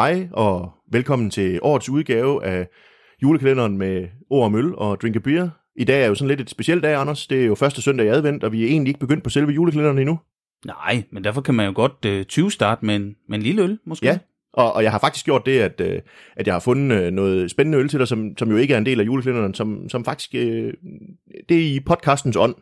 Hej og velkommen til årets udgave af julekalenderen med ord og møl og drink a beer. I dag er jo sådan lidt et specielt dag, Anders. Det er jo første søndag i advent, og vi er egentlig ikke begyndt på selve julekalenderen endnu. Nej, men derfor kan man jo godt øh, 20 starte med en, med en lille øl, måske. Ja, og, og jeg har faktisk gjort det, at, øh, at jeg har fundet øh, noget spændende øl til dig, som, som jo ikke er en del af julekalenderen, som, som faktisk øh, det er i podcastens ånd.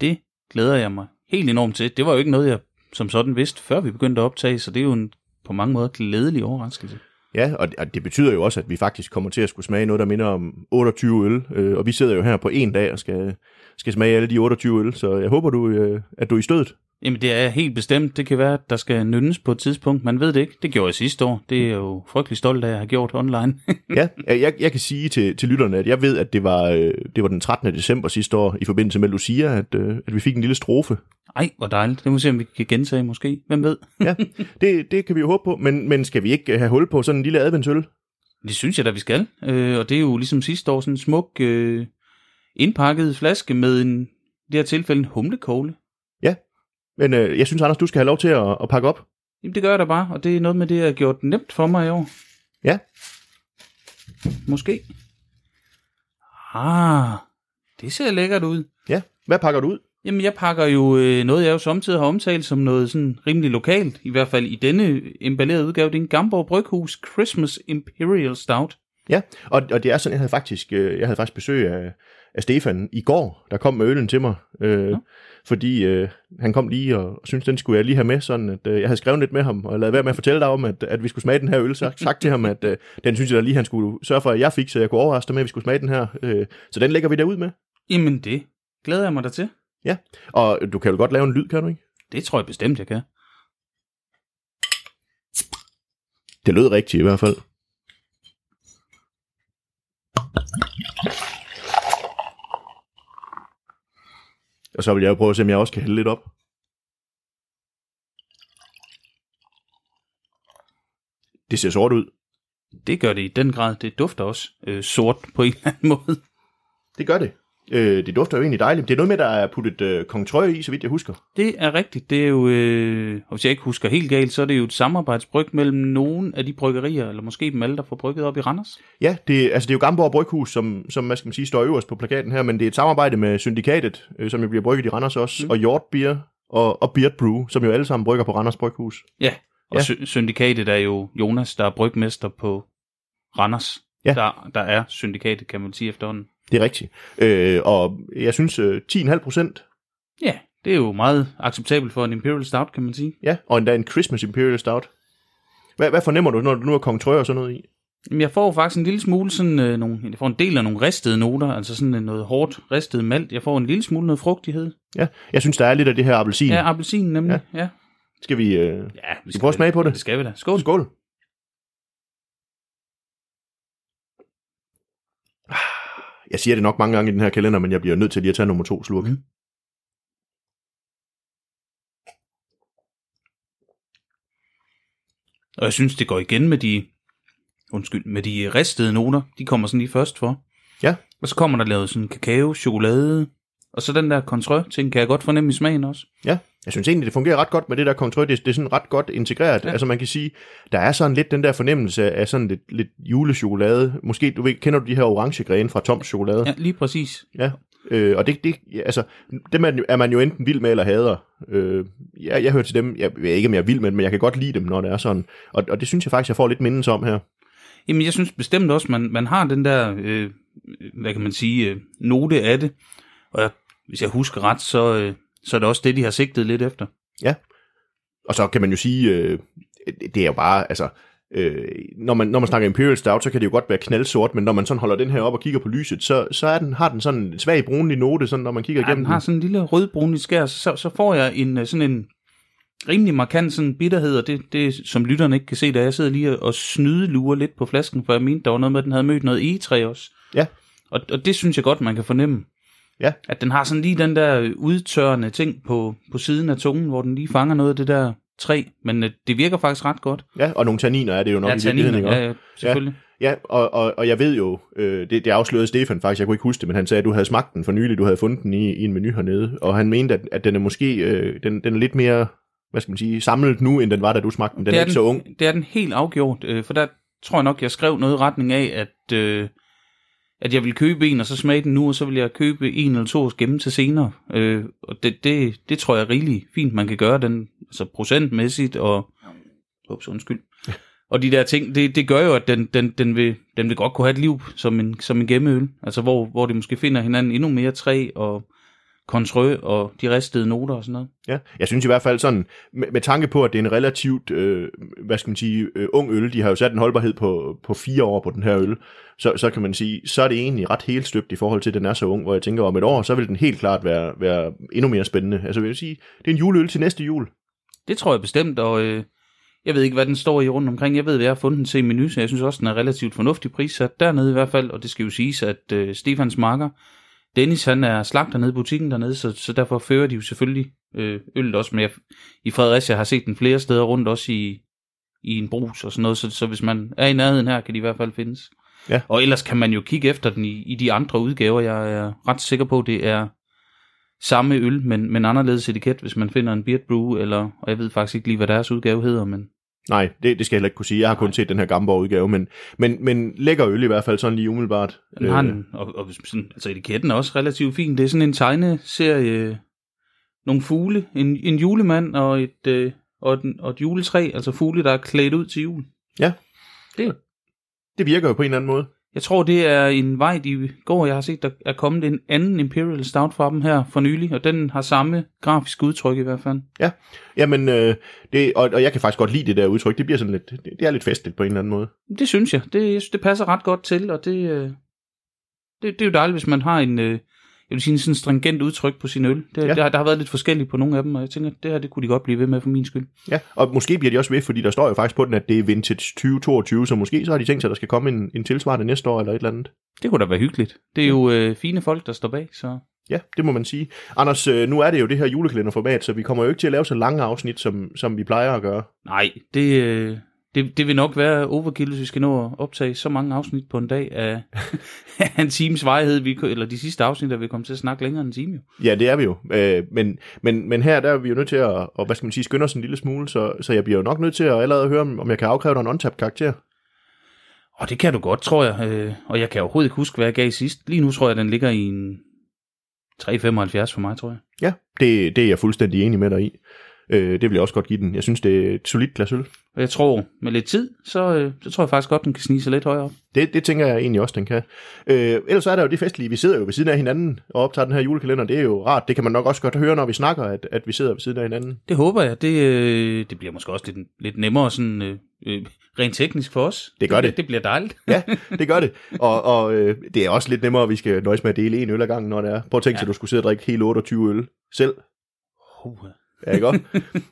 Det glæder jeg mig helt enormt til. Det var jo ikke noget, jeg som sådan vidste, før vi begyndte at optage, så det er jo en på mange måder glædelig overraskelse. Ja, og det, og det betyder jo også, at vi faktisk kommer til at skulle smage noget, der minder om 28 øl. Øh, og vi sidder jo her på en dag og skal, skal smage alle de 28 øl, så jeg håber, du, øh, at du er i stødet. Jamen det er helt bestemt. Det kan være, at der skal nynnes på et tidspunkt. Man ved det ikke. Det gjorde jeg sidste år. Det er jo frygtelig stolt af, at jeg har gjort online. ja, jeg, jeg kan sige til, til lytterne, at jeg ved, at det var, øh, det var den 13. december sidste år, i forbindelse med Lucia, at, øh, at vi fik en lille strofe. Ej, hvor dejligt. Det må vi se, om vi kan gentage måske. Hvem ved? ja, det, det kan vi jo håbe på. Men, men skal vi ikke have hul på sådan en lille adventsøl? Det synes jeg da, vi skal. Øh, og det er jo ligesom sidste år sådan en smuk øh, indpakket flaske med en, i det her tilfælde en humlekogle. Men øh, jeg synes, Anders, du skal have lov til at, at pakke op. Jamen, det gør jeg da bare, og det er noget med det, jeg har gjort nemt for mig i år. Ja. Måske. Ah, det ser lækkert ud. Ja, hvad pakker du ud? Jamen, jeg pakker jo øh, noget, jeg jo samtidig har omtalt som noget sådan rimelig lokalt, i hvert fald i denne emballerede udgave. Det er en Gamborg Bryghus Christmas Imperial Stout. Ja, og, og det er sådan, jeg havde faktisk, øh, jeg havde faktisk besøg af, af Stefan i går, der kom med øllen til mig. Øh, ja. Fordi øh, han kom lige og, og syntes, den skulle jeg lige have med, sådan at øh, jeg havde skrevet lidt med ham, og lavet være med at fortælle dig om, at, at vi skulle smage den her øl. Så sagt til ham, at øh, den synes jeg da lige, han skulle sørge for, at jeg fik, så jeg kunne overraske dig med, at vi skulle smage den her. Øh, så den lægger vi derud med. Jamen det glæder jeg mig da til. Ja, og du kan jo godt lave en lyd, kan du ikke? Det tror jeg bestemt, jeg kan. Det lød rigtigt i hvert fald. Og så vil jeg jo prøve at se, om jeg også kan hælde lidt op. Det ser sort ud. Det gør det i den grad. Det dufter også øh, sort på en eller anden måde. Det gør det. Øh, det dufter jo egentlig dejligt. Det er noget med, der er puttet øh, kongtrøje i, så vidt jeg husker. Det er rigtigt. Det er jo, øh, og hvis jeg ikke husker helt galt, så er det jo et samarbejdsbryg mellem nogle af de bryggerier, eller måske dem alle, der får brygget op i Randers. Ja, det, altså det er jo Gamborg Bryghus, som, som hvad skal man sige, står øverst på plakaten her, men det er et samarbejde med Syndikatet, øh, som jo bliver brygget i Randers også, mm. og Hjort Beer og, og Beard Brew, som jo alle sammen brygger på Randers Bryghus. Ja, og ja. Syndikatet er jo Jonas, der er brygmester på Randers. Ja. Der, der er syndikatet, kan man sige efterhånden. Det er rigtigt. Øh, og jeg synes øh, 10,5 procent. Ja, det er jo meget acceptabelt for en Imperial Stout, kan man sige. Ja, og endda en Christmas Imperial Stout. Hvad, hvad fornemmer du, når du nu har Kong Trøje og sådan noget i? Jamen, jeg får faktisk en lille smule sådan, øh, nogle, jeg får en del af nogle ristede noter, altså sådan noget hårdt ristet malt. Jeg får en lille smule noget frugtighed. Ja, jeg synes, der er lidt af det her appelsin. Ja, appelsin nemlig, ja. ja. Skal vi, øh, ja, vi skal prøve at smage på det? Det skal vi da. Skål. Skål. Jeg siger det nok mange gange i den her kalender, men jeg bliver nødt til lige at tage nummer to slurk. Mm. Og jeg synes, det går igen med de, undskyld, med de ristede noter. De kommer sådan lige først for. Ja. Og så kommer der lavet sådan kakao, chokolade, og så den der kontrø ting kan jeg godt fornemme i smagen også. Ja, jeg synes egentlig, det fungerer ret godt med det der kontrø. Det, det er sådan ret godt integreret. Ja. Altså man kan sige, der er sådan lidt den der fornemmelse af sådan lidt, lidt julechokolade. Måske, du ved, kender du de her orange grene fra Toms chokolade? Ja, lige præcis. Ja, øh, og det, det, altså, dem er, er man jo enten vild med eller hader. Øh, jeg, jeg hører til dem, jeg ved ikke, om jeg er vild med men jeg kan godt lide dem, når det er sådan. Og, og det synes jeg faktisk, jeg får lidt mindelse om her. Jamen, jeg synes bestemt også, man, man har den der, øh, hvad kan man sige, øh, note af det. Og jeg, hvis jeg husker ret, så, øh, så er det også det, de har sigtet lidt efter. Ja, og så kan man jo sige, øh, det er jo bare, altså, øh, når, man, når man snakker Imperial Stout, så kan det jo godt være knaldsort, men når man sådan holder den her op og kigger på lyset, så, så er den, har den sådan en svag brunlig note, sådan når man kigger ja, igennem den. har sådan en lille rødbrunlig skær, så, så får jeg en sådan en rimelig markant sådan bitterhed, og det, det som lytterne ikke kan se, da jeg sidder lige og snydelurer lidt på flasken, for jeg mente, der var noget med, at den havde mødt noget egetræ også. Ja. Og, og det synes jeg godt, man kan fornemme. Ja. At den har sådan lige den der udtørrende ting på, på siden af tungen, hvor den lige fanger noget af det der træ, men øh, det virker faktisk ret godt. Ja, og nogle tanniner er det jo nok ja, i virkeligheden, ikke? Ja, ja, selvfølgelig. Ja, ja og, og, og jeg ved jo, øh, det, det afslørede Stefan faktisk, jeg kunne ikke huske det, men han sagde, at du havde smagt den for nylig, du havde fundet den i, i en menu hernede, og han mente, at, at den er måske, øh, den, den er lidt mere hvad skal man sige, samlet nu, end den var, da du smagte den. Den det er, ikke så ung. Det er den helt afgjort, øh, for der tror jeg nok, jeg skrev noget i retning af, at, øh, at jeg ville købe en, og så smage den nu, og så vil jeg købe en eller to og gemme til senere. Øh, og det, det, det tror jeg er rigtig fint, man kan gøre, den, altså procentmæssigt, og ups, undskyld. Og de der ting, det, det gør jo, at den, den, den, vil, den vil godt kunne have et liv som en, som en gemmeøl. Altså hvor, hvor de måske finder hinanden endnu mere træ og kontrø og de ristede noter og sådan noget. Ja, jeg synes i hvert fald sådan, med, med tanke på, at det er en relativt, øh, hvad skal man sige, øh, ung øl, de har jo sat en holdbarhed på, på fire år på den her øl, så, så kan man sige, så er det egentlig ret helt støbt i forhold til, at den er så ung, hvor jeg tænker, om et år, så vil den helt klart være, være endnu mere spændende. Altså vil jeg sige, det er en juleøl til næste jul. Det tror jeg bestemt, og øh, jeg ved ikke, hvad den står i rundt omkring. Jeg ved, hvad jeg har fundet den til i menu, så jeg synes også, den er relativt fornuftig prissat dernede i hvert fald, og det skal jo siges, at øh, Stefans marker, Dennis, han er slagter nede i butikken dernede, så, så derfor fører de jo selvfølgelig øh, øllet også med. I Fredericia har set den flere steder rundt, også i, i en brus og sådan noget, så, så hvis man er i nærheden her, kan de i hvert fald findes. Ja. Og ellers kan man jo kigge efter den i, i de andre udgaver. Jeg er ret sikker på, at det er samme øl, men, men anderledes etiket, hvis man finder en Beard Brew, eller, og jeg ved faktisk ikke lige, hvad deres udgave hedder, men Nej, det, det skal jeg heller ikke kunne sige. Jeg har kun set den her Gamborg udgave, men, men, men lækker øl i hvert fald sådan lige umiddelbart. Den har en, og, og sådan, altså etiketten er også relativt fin. Det er sådan en tegneserie, nogle fugle, en, en julemand og et, øh, og, et, og et juletræ, altså fugle, der er klædt ud til jul. Ja. Det, det virker jo på en eller anden måde. Jeg tror, det er en vej, de går. Jeg har set, der er kommet en anden Imperial Stout fra dem her for nylig, og den har samme grafisk udtryk i hvert fald. Ja, Jamen, øh, det, og, og jeg kan faktisk godt lide det der udtryk. Det bliver sådan lidt, det, det er lidt festligt på en eller anden måde. Det synes jeg. Det, jeg synes, det passer ret godt til, og det, øh, det, det er jo dejligt, hvis man har en, øh, vil sige, sådan stringent udtryk på sin øl. Det, Ja. der, der har været lidt forskelligt på nogle af dem, og jeg tænker, det her det kunne de godt blive ved med for min skyld. Ja, og måske bliver de også ved, fordi der står jo faktisk på den, at det er vintage 2022, så måske så har de tænkt sig, at der skal komme en, en tilsvarende næste år eller et eller andet. Det kunne da være hyggeligt. Det er jo øh, fine folk, der står bag, så Ja, det må man sige. Anders, øh, nu er det jo det her julekalenderformat, så vi kommer jo ikke til at lave så lange afsnit, som, som vi plejer at gøre. nej, det, øh, det, det vil nok være overkill, hvis vi skal nå at optage så mange afsnit på en dag af, af en times vejhed, vi, eller de sidste afsnit, der vil komme til at snakke længere end en time jo. Ja, det er vi jo. Øh, men, men, men her der er vi jo nødt til at, og, hvad skal man sige, skynde os en lille smule, så, så jeg bliver jo nok nødt til at allerede høre, om om jeg kan afkræve dig en untapped karakter. Og det kan du godt, tror jeg. Øh, og jeg kan overhovedet ikke huske, hvad jeg gav sidst. Lige nu tror jeg, den ligger i en 3,75 for mig, tror jeg. Ja, det, det er jeg fuldstændig enig med dig i. Øh, det vil jeg også godt give den. Jeg synes, det er et solidt glas øl. Og jeg tror, med lidt tid, så, øh, så tror jeg faktisk godt, den kan snige sig lidt højere op. Det, det tænker jeg egentlig også, den kan. Øh, ellers er der jo det festlige, vi sidder jo ved siden af hinanden og optager den her julekalender. Det er jo rart. Det kan man nok også godt høre, når vi snakker, at, at vi sidder ved siden af hinanden. Det håber jeg. Det, øh, det bliver måske også lidt, lidt nemmere sådan, øh, øh, rent teknisk for os. Det gør det. Det bliver dejligt. Ja, det gør det. Og, og øh, det er også lidt nemmere, at vi skal nøjes med at dele en øl ad gangen, når det er. Prøv at tænke sig, Ja. at du skulle sidde og drikke hele 28 øl selv. Uh, Ja, ikke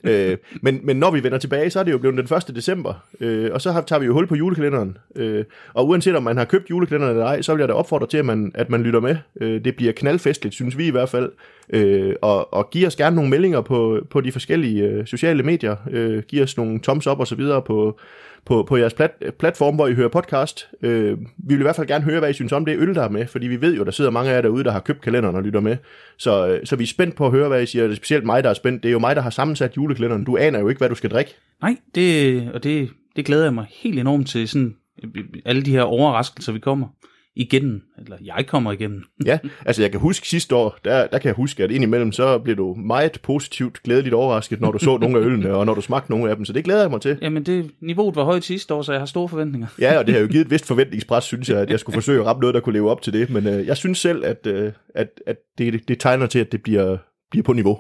øh, men, men når vi vender tilbage, så er det jo blevet den 1. december, øh, og så har, tager vi jo hul på julekalenderen. Øh, og uanset om man har købt julekalenderen eller ej, så vil jeg da opfordre til, at man, at man lytter med. Øh, det bliver knaldfestligt, synes vi i hvert fald. Øh, og, og giv os gerne nogle meldinger på, på de forskellige øh, sociale medier. Øh, giv os nogle thumbs up og så videre på, på, på jeres plat, platform, hvor I hører podcast. Øh, vi vil i hvert fald gerne høre, hvad I synes om det øl, der er med, fordi vi ved jo, der sidder mange af jer derude, der har købt kalenderen og lytter med. Så, øh, så vi er spændt på at høre, hvad I siger. Det er specielt mig, der er spændt. Det er jo mig, der har sammensat julekalenderen. Du aner jo ikke, hvad du skal drikke. nej, det, og det, det glæder jeg mig helt enormt til, sådan, øh, alle de her overraskelser, vi kommer igennem, eller jeg kommer igennem. Ja, altså jeg kan huske sidste år, der, der kan jeg huske, at indimellem så blev du meget positivt glædeligt overrasket, når du så nogle af ølene, og når du smagte nogle af dem. Så det glæder jeg mig til. Jamen, det, niveauet var højt sidste år, så jeg har store forventninger. Ja, og det har jo givet et vist forventningspres, synes jeg, at jeg skulle forsøge at ramme noget, der kunne leve op til det. Men øh, jeg synes selv, at, øh, at, at det, det tegner til, at det bliver, bliver på niveau.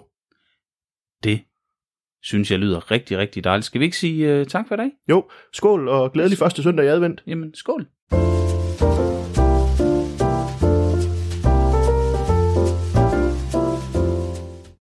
Det synes jeg lyder rigtig, rigtig dejligt. Skal vi ikke sige uh, tak for i dag? Jo, skål og glædelig første søndag i advent. Jamen, skål.